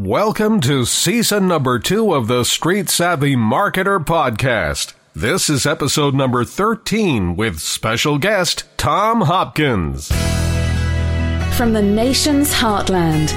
Welcome to season number two of the Street Savvy Marketer podcast. This is episode number 13 with special guest Tom Hopkins. From the nation's heartland,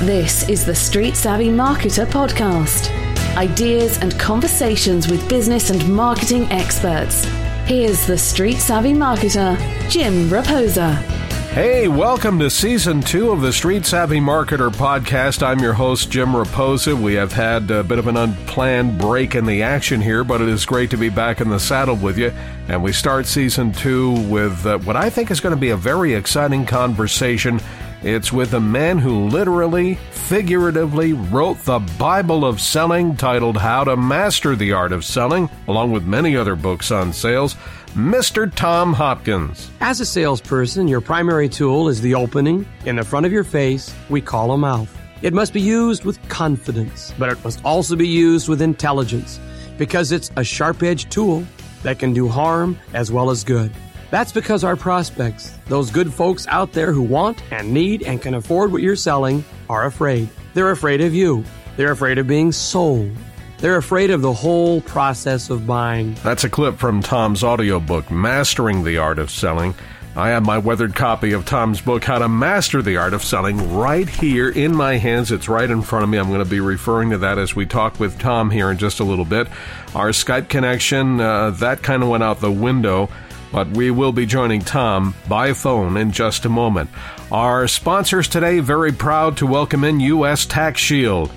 this is the Street Savvy Marketer podcast. Ideas and conversations with business and marketing experts. Here's the Street Savvy Marketer, Jim Raposa. Hey, welcome to season two of the Street Savvy Marketer podcast. I'm your host, Jim Raposa. We have had a bit of an unplanned break in the action here, but it is great to be back in the saddle with you. And we start season two with uh, what I think is going to be a very exciting conversation. It's with a man who literally, figuratively wrote the Bible of selling titled How to Master the Art of Selling, along with many other books on sales. Mr. Tom Hopkins. As a salesperson, your primary tool is the opening in the front of your face we call a mouth. It must be used with confidence, but it must also be used with intelligence because it's a sharp edged tool that can do harm as well as good. That's because our prospects, those good folks out there who want and need and can afford what you're selling, are afraid. They're afraid of you. They're afraid of being sold. They're afraid of the whole process of buying. That's a clip from Tom's audiobook, Mastering the Art of Selling. I have my weathered copy of Tom's book, How to Master the Art of Selling, right here in my hands. It's right in front of me. I'm going to be referring to that as we talk with Tom here in just a little bit. Our Skype connection, uh, that kind of went out the window, but we will be joining Tom by phone in just a moment. Our sponsors today, very proud to welcome in U.S. Tax Shield.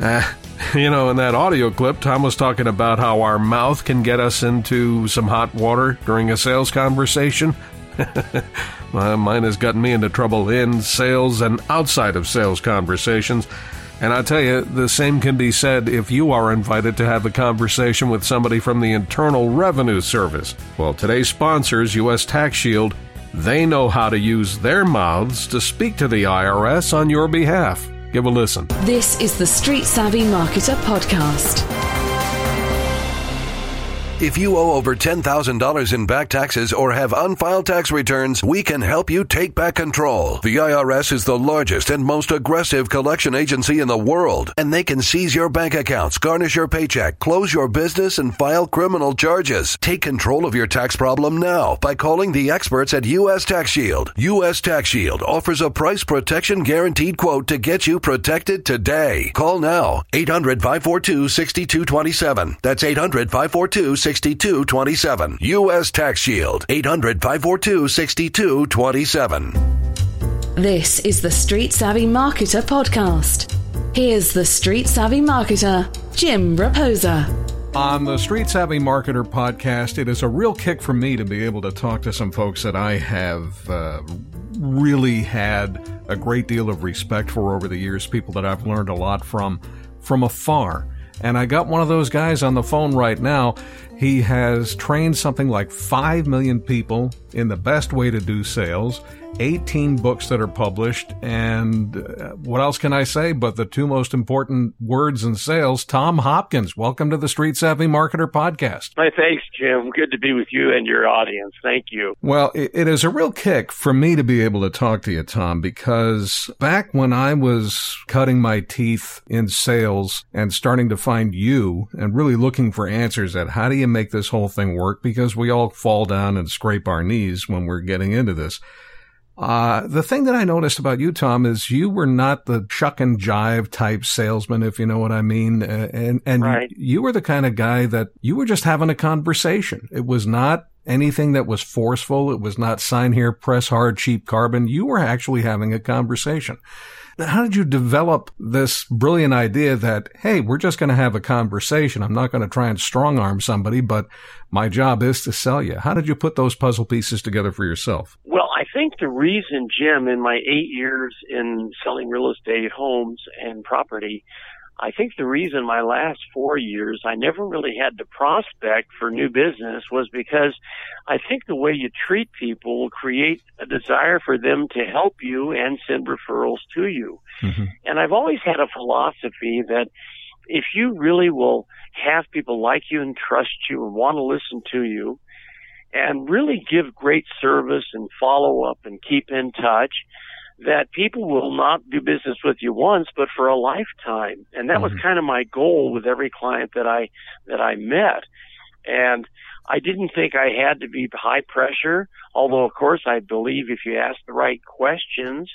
Uh, you know, in that audio clip, Tom was talking about how our mouth can get us into some hot water during a sales conversation. Mine has gotten me into trouble in sales and outside of sales conversations. And I tell you, the same can be said if you are invited to have a conversation with somebody from the Internal Revenue Service. Well, today's sponsors, U.S. Tax Shield, they know how to use their mouths to speak to the IRS on your behalf. Give a listen. This is the Street Savvy Marketer podcast. If you owe over $10,000 in back taxes or have unfiled tax returns, we can help you take back control. The IRS is the largest and most aggressive collection agency in the world, and they can seize your bank accounts, garnish your paycheck, close your business, and file criminal charges. Take control of your tax problem now by calling the experts at U.S. Tax Shield. U.S. Tax Shield offers a price protection guaranteed quote to get you protected today. Call now 800 542 6227. That's 800 542 6227. U.S. Tax Shield. 800 542 6227. This is the Street Savvy Marketer podcast. Here's the Street Savvy Marketer, Jim Raposa. On the Street Savvy Marketer podcast, it is a real kick for me to be able to talk to some folks that I have uh, really had a great deal of respect for over the years, people that I've learned a lot from from afar. And I got one of those guys on the phone right now. He has trained something like 5 million people in the best way to do sales, 18 books that are published, and uh, what else can I say but the two most important words in sales? Tom Hopkins, welcome to the Street Savvy Marketer podcast. Hi, thanks, Jim. Good to be with you and your audience. Thank you. Well, it, it is a real kick for me to be able to talk to you, Tom, because back when I was cutting my teeth in sales and starting to find you and really looking for answers at how do you make this whole thing work, because we all fall down and scrape our knees when we're getting into this. Uh, the thing that I noticed about you, Tom, is you were not the chuck and jive type salesman, if you know what I mean. Uh, and, and right. you, you were the kind of guy that you were just having a conversation. It was not anything that was forceful. It was not sign here, press hard, cheap carbon. You were actually having a conversation. How did you develop this brilliant idea that, hey, we're just going to have a conversation. I'm not going to try and strong arm somebody, but my job is to sell you. How did you put those puzzle pieces together for yourself? Well, I think the reason, Jim, in my eight years in selling real estate, homes, and property, I think the reason my last four years I never really had to prospect for new business was because I think the way you treat people will create a desire for them to help you and send referrals to you. Mm-hmm. And I've always had a philosophy that if you really will have people like you and trust you and want to listen to you and really give great service and follow up and keep in touch, that people will not do business with you once, but for a lifetime. And that mm-hmm. was kind of my goal with every client that I, that I met. And I didn't think I had to be high pressure, although of course I believe if you ask the right questions,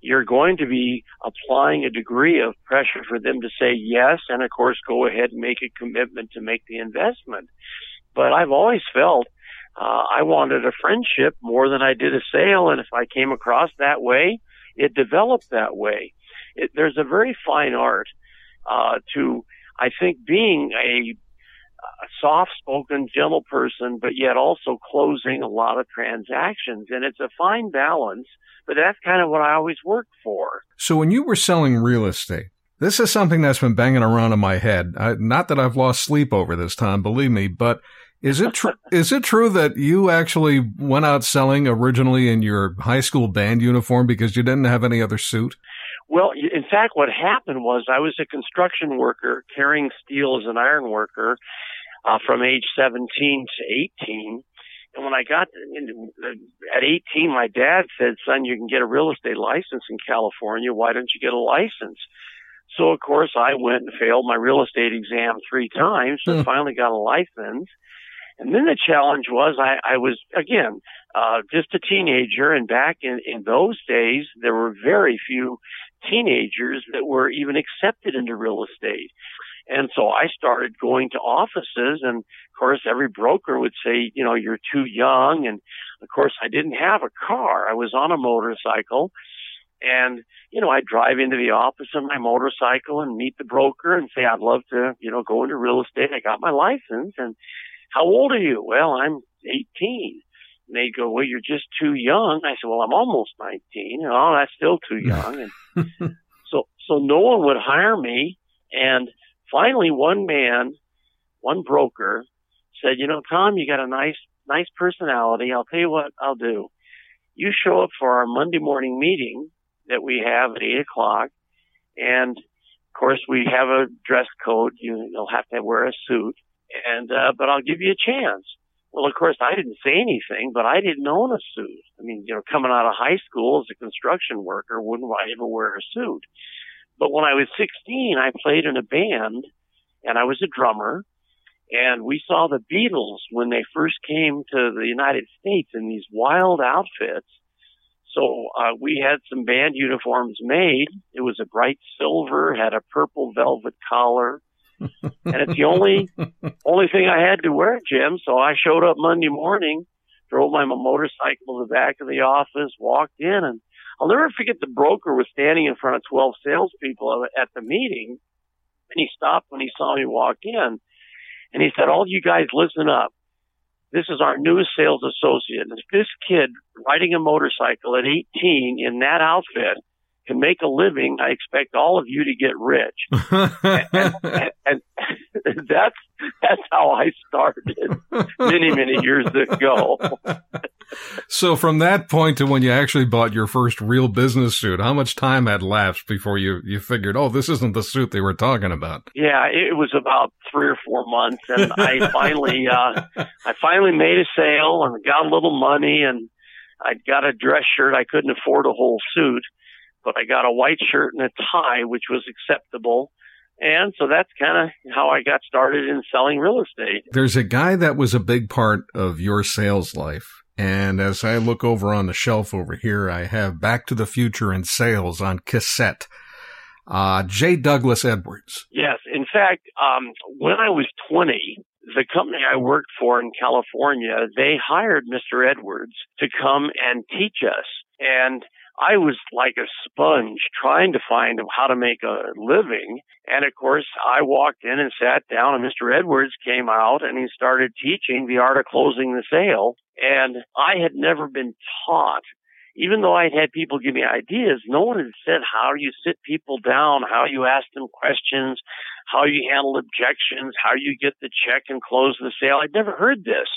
you're going to be applying a degree of pressure for them to say yes and of course go ahead and make a commitment to make the investment. But I've always felt uh, I wanted a friendship more than I did a sale, and if I came across that way, it developed that way. It, there's a very fine art uh, to, I think, being a, a soft-spoken, gentle person, but yet also closing a lot of transactions, and it's a fine balance. But that's kind of what I always worked for. So when you were selling real estate, this is something that's been banging around in my head. I, not that I've lost sleep over this time, believe me, but is it true? is it true that you actually went out selling originally in your high school band uniform because you didn't have any other suit? Well, in fact, what happened was I was a construction worker carrying steel as an iron worker uh, from age 17 to 18. And when I got in, at 18, my dad said, "Son, you can get a real estate license in California. Why don't you get a license?" So of course I went and failed my real estate exam three times, and hmm. finally got a license. And then the challenge was I, I was again uh, just a teenager, and back in in those days there were very few teenagers that were even accepted into real estate. And so I started going to offices and of course every broker would say, you know, you're too young. And of course I didn't have a car. I was on a motorcycle and, you know, I'd drive into the office on my motorcycle and meet the broker and say, I'd love to, you know, go into real estate. I got my license and how old are you? Well, I'm 18. And they go, well, you're just too young. I said, well, I'm almost 19. And, Oh, that's still too young. And so, so no one would hire me. And finally, one man, one broker said, you know, Tom, you got a nice, nice personality. I'll tell you what I'll do. You show up for our Monday morning meeting that we have at eight o'clock. And of course, we have a dress code. You, you'll have to wear a suit and uh, but I'll give you a chance. Well, of course, I didn't say anything, but I didn't own a suit. I mean, you know, coming out of high school as a construction worker, wouldn't I ever wear a suit? But when I was 16, I played in a band, and I was a drummer, and we saw the Beatles when they first came to the United States in these wild outfits. So uh, we had some band uniforms made. It was a bright silver, had a purple velvet collar, and it's the only only thing I had to wear, Jim. So I showed up Monday morning, drove my motorcycle to the back of the office, walked in, and I'll never forget the broker was standing in front of 12 salespeople at the meeting, and he stopped when he saw me walk in, and he said, "All you guys, listen up. This is our newest sales associate. This kid riding a motorcycle at 18 in that outfit." Can make a living, I expect all of you to get rich. and, and, and, that's that's how I started many many years ago. so from that point to when you actually bought your first real business suit, how much time had lapsed before you you figured, oh, this isn't the suit they were talking about? Yeah, it was about three or four months, and I finally uh, I finally made a sale and got a little money and. I got a dress shirt. I couldn't afford a whole suit but I got a white shirt and a tie, which was acceptable. And so that's kind of how I got started in selling real estate. There's a guy that was a big part of your sales life. And as I look over on the shelf over here, I have Back to the Future in Sales on cassette. Uh, J. Douglas Edwards. Yes. In fact, um, when I was 20, the company I worked for in California, they hired Mr. Edwards to come and teach us. And I was like a sponge trying to find how to make a living. And of course, I walked in and sat down and Mr. Edwards came out and he started teaching the art of closing the sale. And I had never been taught, even though I'd had people give me ideas, no one had said how you sit people down, how you ask them questions, how you handle objections, how you get the check and close the sale. I'd never heard this.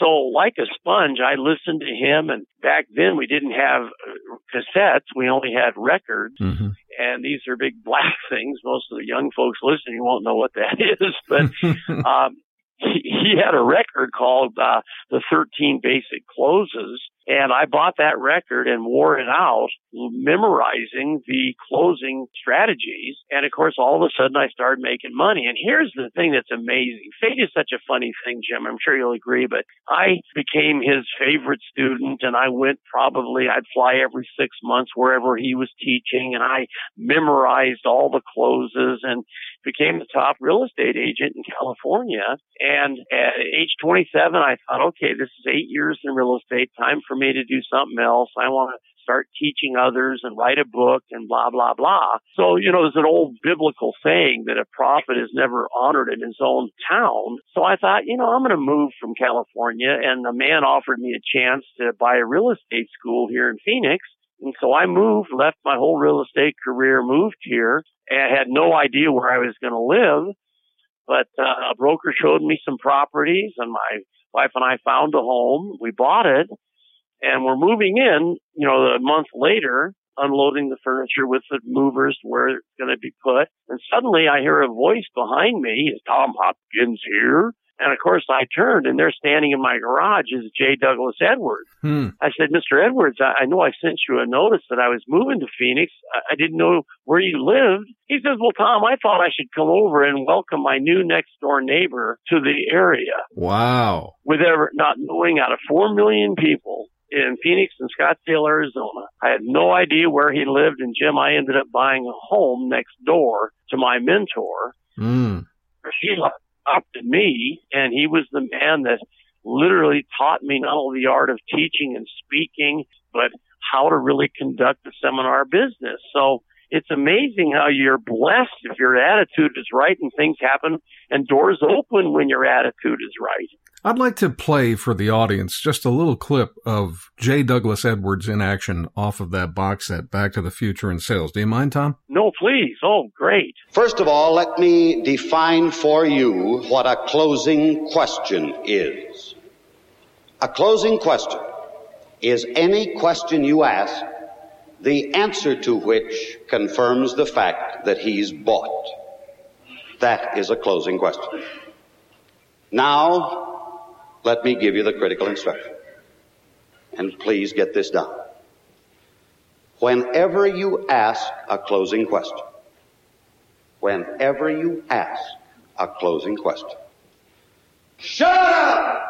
So, like a sponge, I listened to him. And back then, we didn't have uh, cassettes; we only had records. Mm-hmm. And these are big black things. Most of the young folks listening won't know what that is, but um, he, he had a record called uh, "The 13 Basic Closes," And I bought that record and wore it out, memorizing the closing strategies. And of course, all of a sudden I started making money. And here's the thing that's amazing. Fate is such a funny thing, Jim. I'm sure you'll agree, but I became his favorite student and I went probably, I'd fly every six months wherever he was teaching and I memorized all the closes and became the top real estate agent in California. And at age 27, I thought, okay, this is eight years in real estate. Time for me to do something else. I want to start teaching others and write a book and blah, blah, blah. So, you know, there's an old biblical saying that a prophet is never honored in his own town. So I thought, you know, I'm going to move from California and a man offered me a chance to buy a real estate school here in Phoenix. And so I moved, left my whole real estate career, moved here, and had no idea where I was going to live. But uh, a broker showed me some properties, and my wife and I found a home. We bought it, and we're moving in. You know, a month later, unloading the furniture with the movers where it's going to be put. And suddenly, I hear a voice behind me. Is Tom Hopkins here? And of course, I turned and there standing in my garage is J. Douglas Edwards. Hmm. I said, Mr. Edwards, I, I, know I sent you a notice that I was moving to Phoenix. I, I didn't know where you lived. He says, Well, Tom, I thought I should come over and welcome my new next door neighbor to the area. Wow. With ever not knowing out of four million people in Phoenix and Scottsdale, Arizona. I had no idea where he lived. And Jim, I ended up buying a home next door to my mentor. Mm. He to me, and he was the man that literally taught me not only the art of teaching and speaking, but how to really conduct a seminar business. So it's amazing how you're blessed if your attitude is right and things happen and doors open when your attitude is right. I'd like to play for the audience just a little clip of J. Douglas Edwards in action off of that box set, Back to the Future in Sales. Do you mind, Tom? No, please. Oh, great. First of all, let me define for you what a closing question is. A closing question is any question you ask, the answer to which confirms the fact that he's bought. That is a closing question. Now, let me give you the critical instruction. And please get this down. Whenever you ask a closing question, whenever you ask a closing question, shut up!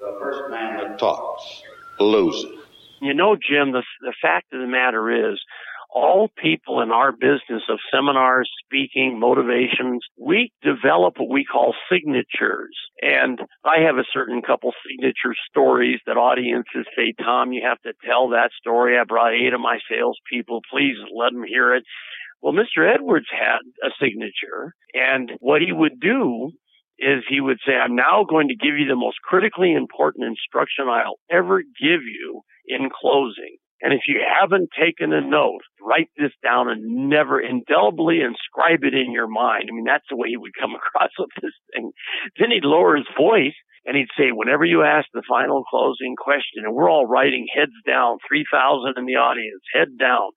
The first man that talks loses. You know, Jim, the, the fact of the matter is, all people in our business of seminars, speaking, motivations, we develop what we call signatures. And I have a certain couple signature stories that audiences say, Tom, you have to tell that story. I brought eight of my salespeople. Please let them hear it. Well, Mr. Edwards had a signature and what he would do is he would say, I'm now going to give you the most critically important instruction I'll ever give you in closing. And if you haven't taken a note, write this down and never indelibly inscribe it in your mind. I mean, that's the way he would come across with this thing. Then he'd lower his voice and he'd say, whenever you ask the final closing question, and we're all writing heads down, 3,000 in the audience, head down.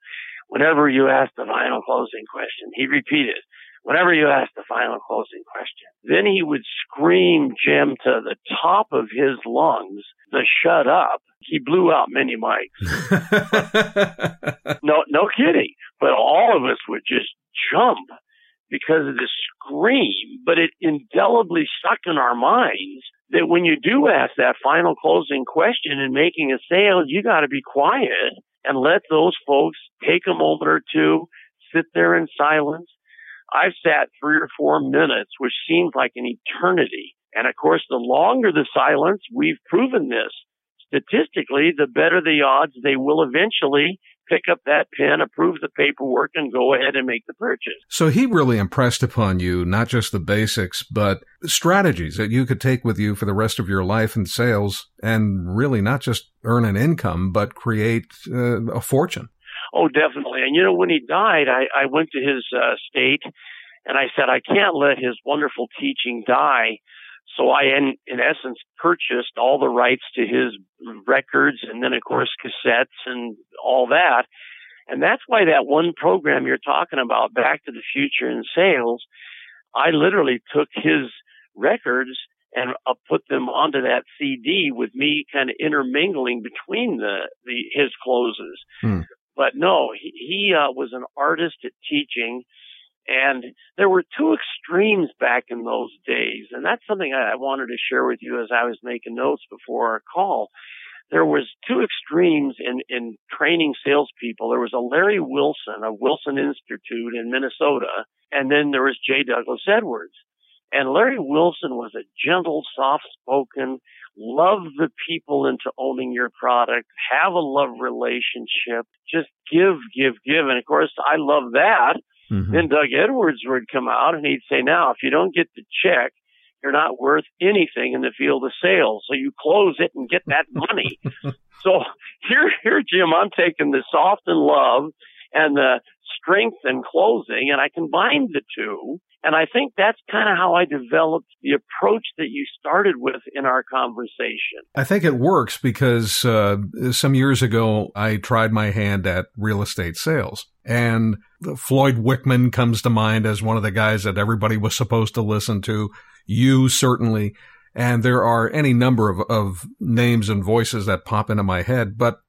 Whenever you ask the final closing question, he repeated, whenever you ask the final closing question. Then he would scream Jim to the top of his lungs, the shut up. He blew out many mics. no, no kidding. But all of us would just jump because of the scream, but it indelibly stuck in our minds that when you do ask that final closing question in making a sale, you got to be quiet and let those folks take a moment or two, sit there in silence, I've sat three or four minutes, which seems like an eternity. And of course, the longer the silence, we've proven this. Statistically, the better the odds they will eventually pick up that pen, approve the paperwork, and go ahead and make the purchase. So he really impressed upon you not just the basics, but strategies that you could take with you for the rest of your life in sales and really not just earn an income, but create uh, a fortune. Oh, definitely. And you know, when he died, I, I went to his uh, state and I said, I can't let his wonderful teaching die. So I, in, in essence, purchased all the rights to his records and then, of course, cassettes and all that. And that's why that one program you're talking about, Back to the Future in Sales, I literally took his records and uh, put them onto that CD with me kind of intermingling between the, the his closes. Hmm. But no, he, he uh, was an artist at teaching, and there were two extremes back in those days, and that's something I, I wanted to share with you as I was making notes before our call. There was two extremes in, in training salespeople. There was a Larry Wilson of Wilson Institute in Minnesota, and then there was J. Douglas Edwards. And Larry Wilson was a gentle, soft spoken, love the people into owning your product, have a love relationship, just give, give, give. And of course, I love that. Mm-hmm. Then Doug Edwards would come out and he'd say, now, if you don't get the check, you're not worth anything in the field of sales. So you close it and get that money. so here, here, Jim, I'm taking the soft and love and the strength and closing and I combined the two and I think that's kind of how I developed the approach that you started with in our conversation. I think it works because uh, some years ago, I tried my hand at real estate sales. And Floyd Wickman comes to mind as one of the guys that everybody was supposed to listen to. You certainly. And there are any number of, of names and voices that pop into my head. But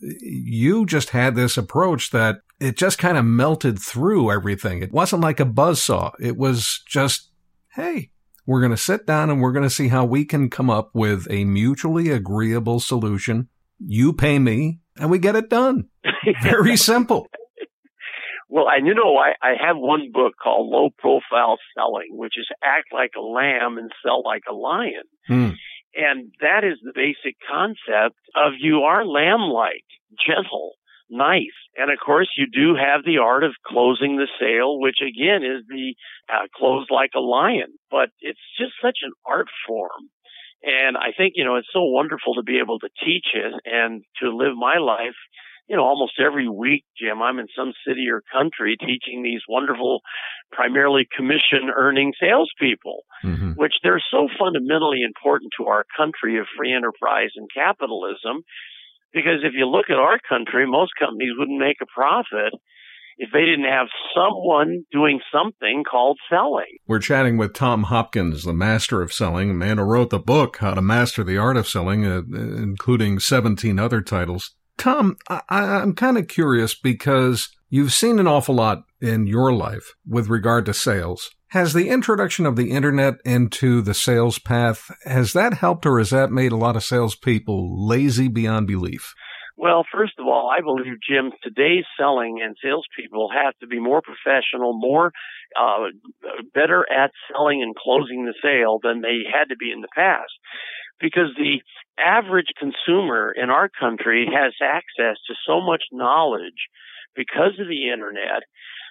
you just had this approach that it just kind of melted through everything. It wasn't like a buzz saw. It was just, hey, we're going to sit down and we're going to see how we can come up with a mutually agreeable solution. You pay me and we get it done. Very simple. Well, and you know, I, I have one book called Low Profile Selling, which is act like a lamb and sell like a lion. Hmm. And that is the basic concept of you are lamb like, gentle, nice. And of course, you do have the art of closing the sale, which again is the uh, close like a lion. But it's just such an art form. And I think, you know, it's so wonderful to be able to teach it and to live my life you know, almost every week, Jim, I'm in some city or country teaching these wonderful, primarily commission earning salespeople, mm-hmm. which they're so fundamentally important to our country of free enterprise and capitalism. Because if you look at our country, most companies wouldn't make a profit if they didn't have someone doing something called selling. We're chatting with Tom Hopkins, the master of selling, a man who wrote the book, How to Master the Art of Selling, uh, including 17 other titles. Tom, I, I'm kind of curious because you've seen an awful lot in your life with regard to sales. Has the introduction of the internet into the sales path, has that helped or has that made a lot of salespeople lazy beyond belief? Well, first of all, I believe, Jim, today's selling and salespeople have to be more professional, more uh, better at selling and closing the sale than they had to be in the past because the average consumer in our country has access to so much knowledge because of the internet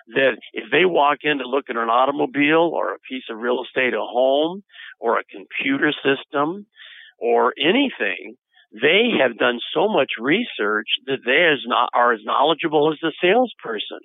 that if they walk in to look at an automobile or a piece of real estate, a home or a computer system or anything, they have done so much research that they are as knowledgeable as the salesperson.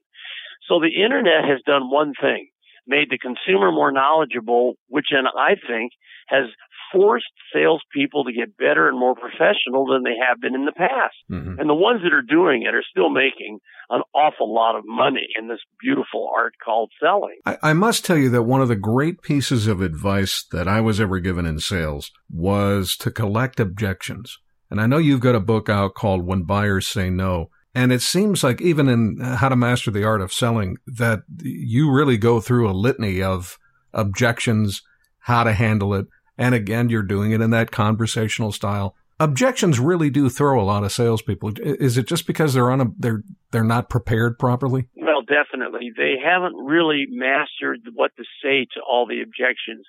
So the internet has done one thing, made the consumer more knowledgeable, which then I think has forced salespeople to get better and more professional than they have been in the past. Mm-hmm. And the ones that are doing it are still making an awful lot of money in this beautiful art called selling. I, I must tell you that one of the great pieces of advice that I was ever given in sales was to collect objections. And I know you've got a book out called When Buyers Say No. And it seems like even in How to Master the Art of Selling, that you really go through a litany of objections, how to handle it, and again, you're doing it in that conversational style. Objections really do throw a lot of salespeople. Is it just because they're on a they're they're not prepared properly? Well, definitely. They haven't really mastered what to say to all the objections.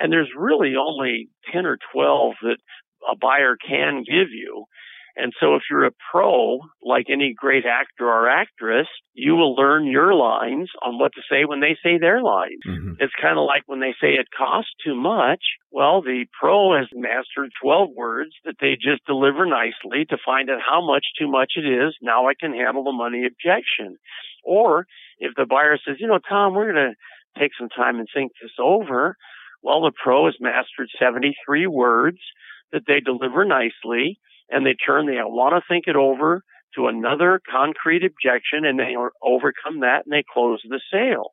And there's really only 10 or 12 that a buyer can give you. And so if you're a pro, like any great actor or actress, you will learn your lines on what to say when they say their lines. Mm-hmm. It's kind of like when they say it costs too much. Well, the pro has mastered 12 words that they just deliver nicely to find out how much too much it is. Now I can handle the money objection. Or if the buyer says, you know, Tom, we're going to take some time and think this over. Well, the pro has mastered 73 words that they deliver nicely and they turn, they want to think it over to another concrete objection and they overcome that and they close the sale.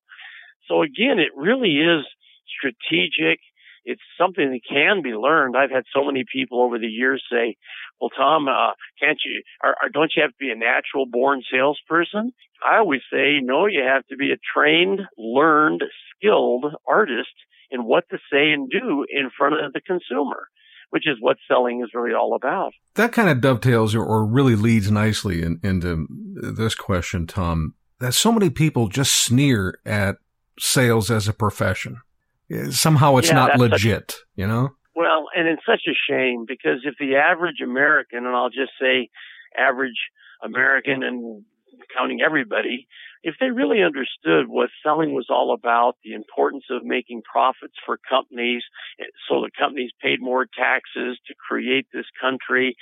So again, it really is strategic it's something that can be learned. I've had so many people over the years say, "Well, Tom, uh, can't you? Or, or don't you have to be a natural born salesperson?" I always say, "No, you have to be a trained, learned, skilled artist in what to say and do in front of the consumer." Which is what selling is really all about. That kind of dovetails or, or really leads nicely in, into this question, Tom. That so many people just sneer at sales as a profession eh, somehow it's yeah, not legit, such, you know? Well, and it's such a shame because if the average American, and I'll just say average American and counting everybody, if they really understood what selling was all about, the importance of making profits for companies eh, so the companies paid more taxes to create this country,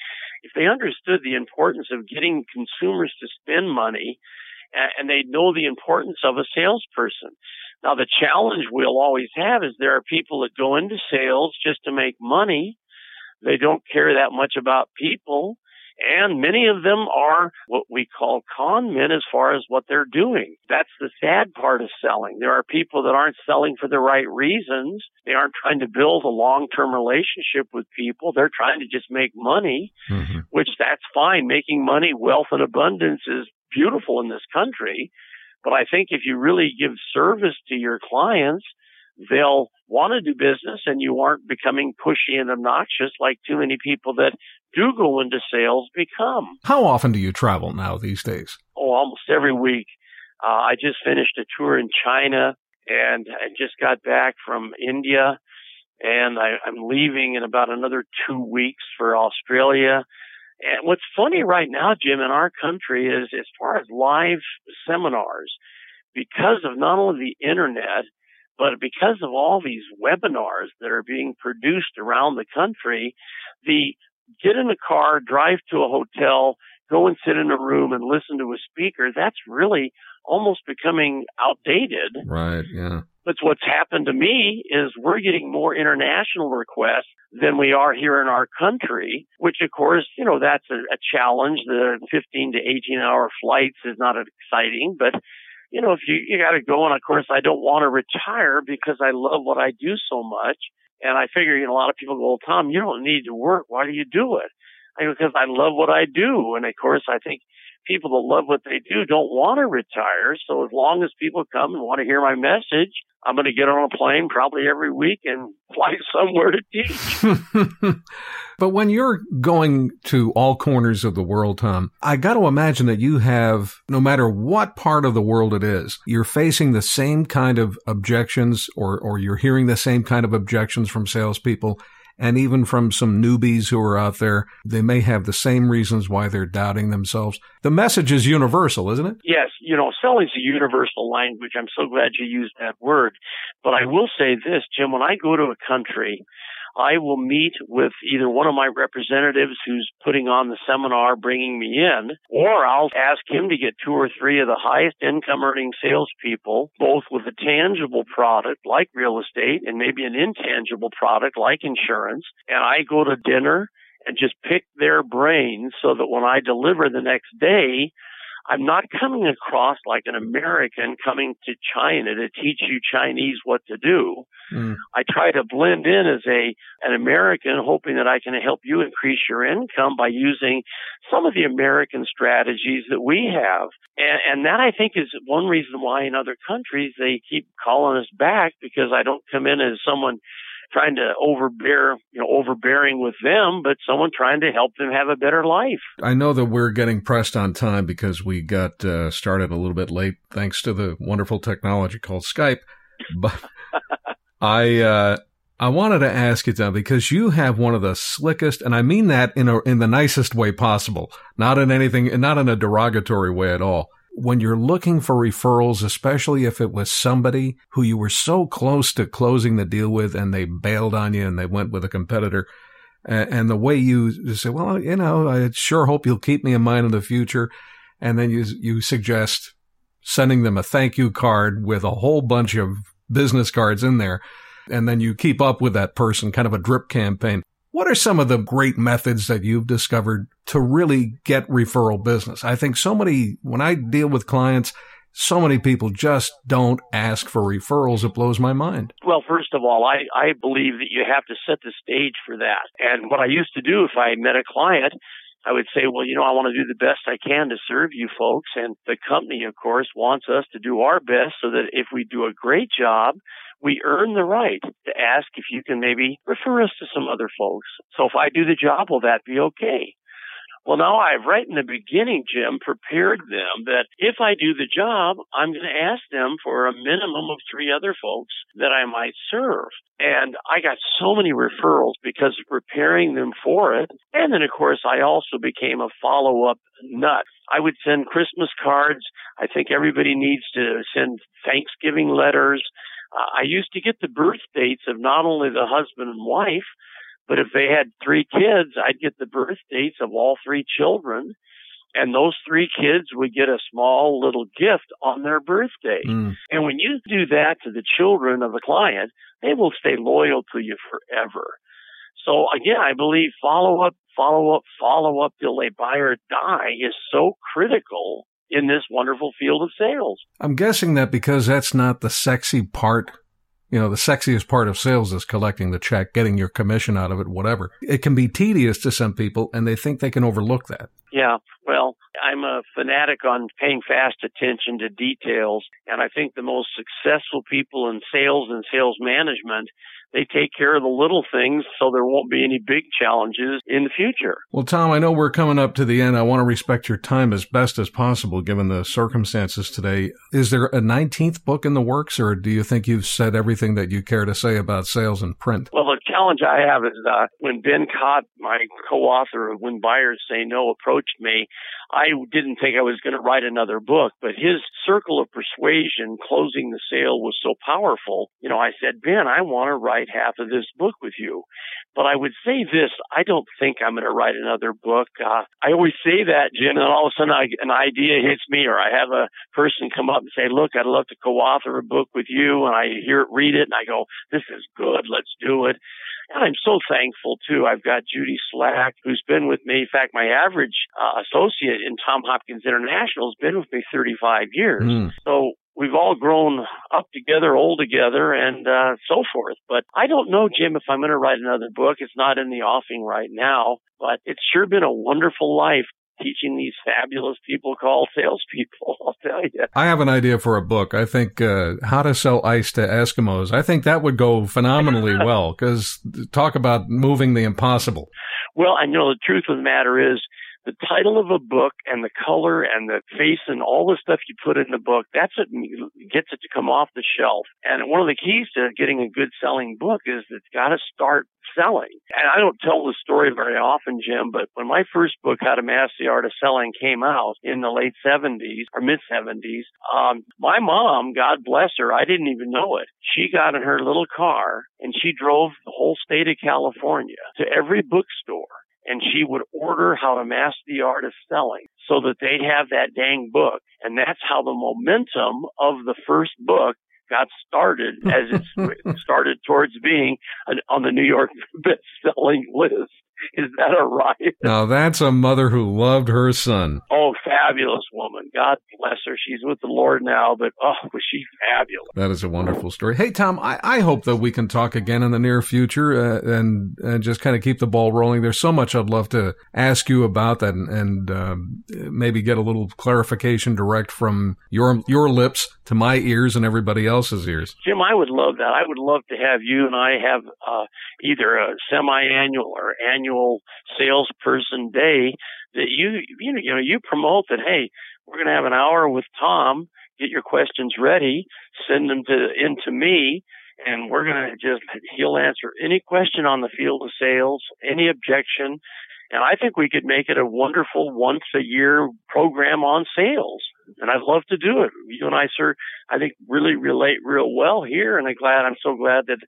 if they understood the importance of getting consumers to spend money and they know the importance of a salesperson. Now, the challenge we'll always have is there are people that go into sales just to make money. They don't care that much about people. And many of them are what we call con men as far as what they're doing. That's the sad part of selling. There are people that aren't selling for the right reasons. They aren't trying to build a long-term relationship with people. They're trying to just make money, mm-hmm. which that's fine. Making money, wealth and abundance is beautiful in this country. But I think if you really give service to your clients, they'll want to do business and you aren't becoming pushy and obnoxious like too many people that do go into sales become. How often do you travel now these days? Oh, almost every week. Uh, I just finished a tour in China and I just got back from India and I, I'm leaving in about another two weeks for Australia and what's funny right now, Jim, in our country is as far as live seminars, because of not only the internet, but because of all these webinars that are being produced around the country, the get in a car, drive to a hotel, go and sit in a room and listen to a speaker, that's really almost becoming outdated. Right, yeah. But what's happened to me is we're getting more international requests than we are here in our country, which of course, you know, that's a, a challenge. The 15 to 18 hour flights is not exciting, but you know, if you, you got to go, and of course, I don't want to retire because I love what I do so much. And I figure, you know, a lot of people go, well, Tom, you don't need to work. Why do you do it? I go, because I love what I do. And of course, I think people that love what they do don't want to retire. So as long as people come and want to hear my message, I'm going to get on a plane probably every week and fly somewhere to teach. but when you're going to all corners of the world, Tom, I got to imagine that you have, no matter what part of the world it is, you're facing the same kind of objections or, or you're hearing the same kind of objections from salespeople and even from some newbies who are out there, they may have the same reasons why they're doubting themselves. The message is universal, isn't it? Yes. You know, selling's a universal language. I'm so glad you used that word. But I will say this, Jim, when I go to a country, I will meet with either one of my representatives who's putting on the seminar, bringing me in, or I'll ask him to get two or three of the highest income earning salespeople, both with a tangible product like real estate and maybe an intangible product like insurance. And I go to dinner and just pick their brains so that when I deliver the next day, I'm not coming across like an American coming to China to teach you Chinese what to do. Mm. I try to blend in as a an American, hoping that I can help you increase your income by using some of the American strategies that we have. And, and that I think is one reason why in other countries they keep calling us back because I don't come in as someone trying to overbear, you know, overbearing with them, but someone trying to help them have a better life. I know that we're getting pressed on time because we got uh, started a little bit late thanks to the wonderful technology called Skype. But I, uh, I wanted to ask you, Tom, because you have one of the slickest, and I mean that in a, in the nicest way possible, not in anything, not in a derogatory way at all when you're looking for referrals, especially if it was somebody who you were so close to closing the deal with and they bailed on you and they went with a competitor, and, the way you say, well, you know, I sure hope you'll keep me in mind in the future. And then you, you suggest sending them a thank you card with a whole bunch of business cards in there. And then you keep up with that person, kind of a drip campaign. What are some of the great methods that you've discovered to really get referral business? I think so many, when I deal with clients, so many people just don't ask for referrals. It blows my mind. Well, first of all, I, I believe that you have to set the stage for that. And what I used to do if I met a client, I would say, well, you know, I want to do the best I can to serve you folks. And the company, of course, wants us to do our best so that if we do a great job, we earn the right to ask if you can maybe refer us to some other folks. So if I do the job, will that be okay? Well, now I've right in the beginning, Jim, prepared them that if I do the job, I'm going to ask them for a minimum of three other folks that I might serve. And I got so many referrals because of preparing them for it. And then, of course, I also became a follow up nut. I would send Christmas cards. I think everybody needs to send Thanksgiving letters. Uh, I used to get the birth dates of not only the husband and wife, but if they had three kids, I'd get the birth dates of all three children. And those three kids would get a small little gift on their birthday. Mm. And when you do that to the children of a client, they will stay loyal to you forever. So again, I believe follow up, follow up, follow up till they buy or die is so critical in this wonderful field of sales. I'm guessing that because that's not the sexy part you know, the sexiest part of sales is collecting the check, getting your commission out of it, whatever. It can be tedious to some people and they think they can overlook that. Yeah. Well, I'm a fanatic on paying fast attention to details. And I think the most successful people in sales and sales management they take care of the little things so there won't be any big challenges in the future. Well, Tom, I know we're coming up to the end. I want to respect your time as best as possible given the circumstances today. Is there a 19th book in the works or do you think you've said everything that you care to say about sales and print? Well, the challenge I have is uh, when Ben Katt, my co-author of When Buyers Say No, approached me, I didn't think I was going to write another book, but his circle of persuasion closing the sale was so powerful. You know, I said, Ben, I want to write half of this book with you. But I would say this, I don't think I'm going to write another book. Uh, I always say that, Jim, and all of a sudden I, an idea hits me or I have a person come up and say, look, I'd love to co-author a book with you. And I hear it, read it and I go, this is good. Let's do it. And I'm so thankful too. I've got Judy Slack, who's been with me. In fact, my average uh, associate in Tom Hopkins International has been with me 35 years. Mm. So we've all grown up together, old together, and uh, so forth. But I don't know, Jim, if I'm going to write another book. It's not in the offing right now, but it's sure been a wonderful life teaching these fabulous people called salespeople. I'll tell you. I have an idea for a book. I think uh, how to sell ice to Eskimos. I think that would go phenomenally well because talk about moving the impossible. Well, I know the truth of the matter is the title of a book and the color and the face and all the stuff you put in the book, that's what gets it to come off the shelf. And one of the keys to getting a good selling book is it's got to start selling. And I don't tell the story very often, Jim, but when my first book, How to Master the Art of Selling, came out in the late 70s or mid 70s, um, my mom, God bless her, I didn't even know it. She got in her little car and she drove the whole state of California to every bookstore and she would order how to master the art of selling so that they'd have that dang book. And that's how the momentum of the first book got started as it started towards being on the New York best-selling list. Is that a riot? Now that's a mother who loved her son. Oh, fabulous woman. God bless her. She's with the Lord now, but oh, was she fabulous. That is a wonderful story. Hey, Tom, I, I hope that we can talk again in the near future uh, and, and just kind of keep the ball rolling. There's so much I'd love to ask you about that and, and um, maybe get a little clarification direct from your, your lips to my ears and everybody else's ears. Jim, I would love that. I would love to have you and I have uh, either a semi-annual or annual salesperson day that you you know you know you promote that hey we're going to have an hour with Tom get your questions ready send them to into me and we're going to just he'll answer any question on the field of sales any objection and I think we could make it a wonderful once a year program on sales and I'd love to do it. You and I sir I think really relate real well here and I'm glad I'm so glad that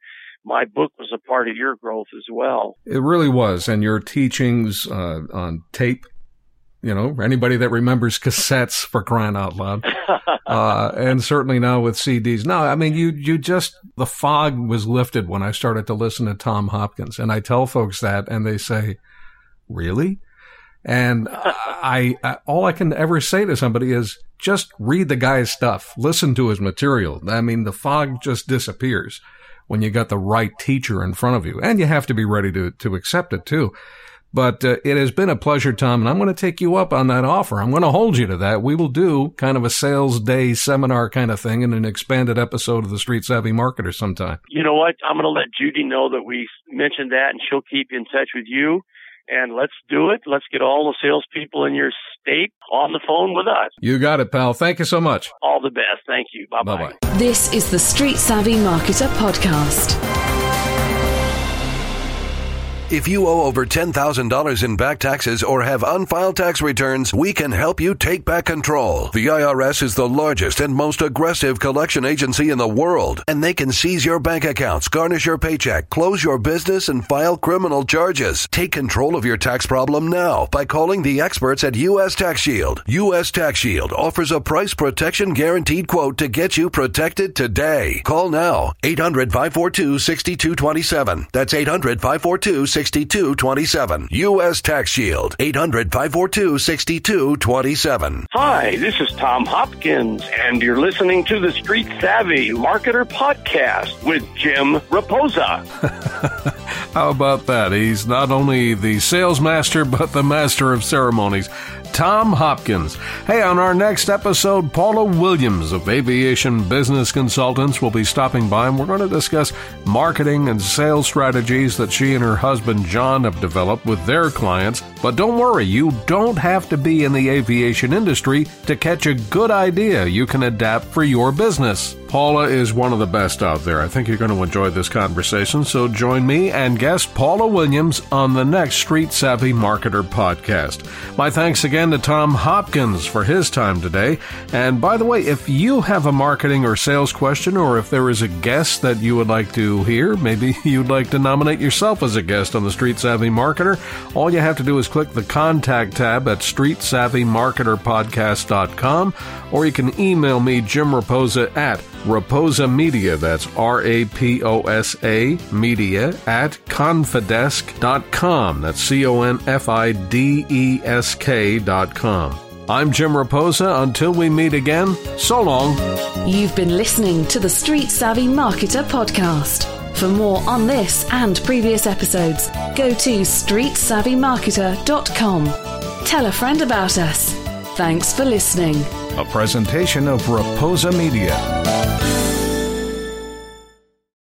my book was a part of your growth as well. It really was. And your teachings uh, on tape, you know, anybody that remembers cassettes for crying out loud, uh, and certainly now with CDs. No, I mean, you, you just, the fog was lifted when I started to listen to Tom Hopkins. And I tell folks that and they say, really? And I, I, all I can ever say to somebody is just read the guy's stuff, listen to his material. I mean, the fog just disappears when you got the right teacher in front of you, and you have to be ready to to accept it too. But uh, it has been a pleasure, Tom, and I'm going to take you up on that offer. I'm going to hold you to that. We will do kind of a sales day seminar kind of thing in an expanded episode of the Street Savvy Marketer sometime. You know what? I'm going to let Judy know that we mentioned that, and she'll keep in touch with you. And let's do it. Let's get all the salespeople in your state on the phone with us. You got it, pal. Thank you so much. All the best. Thank you. Bye bye. This is the Street Savvy Marketer Podcast. If you owe over $10,000 in back taxes or have unfiled tax returns, we can help you take back control. The IRS is the largest and most aggressive collection agency in the world, and they can seize your bank accounts, garnish your paycheck, close your business, and file criminal charges. Take control of your tax problem now by calling the experts at U.S. Tax Shield. U.S. Tax Shield offers a price protection guaranteed quote to get you protected today. Call now 800 542 6227. That's 800 542 6227. U.S. Tax Shield. 800 542 6227. Hi, this is Tom Hopkins, and you're listening to the Street Savvy Marketer Podcast with Jim Raposa. How about that? He's not only the sales master, but the master of ceremonies. Tom Hopkins. Hey, on our next episode, Paula Williams of Aviation Business Consultants will be stopping by, and we're going to discuss marketing and sales strategies that she and her husband John have developed with their clients. But don't worry, you don't have to be in the aviation industry to catch a good idea you can adapt for your business. Paula is one of the best out there. I think you're going to enjoy this conversation, so join me and guest Paula Williams on the next Street Savvy Marketer podcast. My thanks again to Tom Hopkins for his time today. And by the way, if you have a marketing or sales question, or if there is a guest that you would like to hear, maybe you'd like to nominate yourself as a guest on the Street Savvy Marketer, all you have to do is click the contact tab at streetsavvymarketerpodcast.com, or you can email me, Jim Raposa, at Raposa Media, that's R A P O S A Media, at confidesk.com. That's C O N F I D E S K.com. I'm Jim Raposa. Until we meet again, so long. You've been listening to the Street Savvy Marketer Podcast. For more on this and previous episodes, go to streetsavvymarketer.com. Tell a friend about us. Thanks for listening. A presentation of Raposa Media.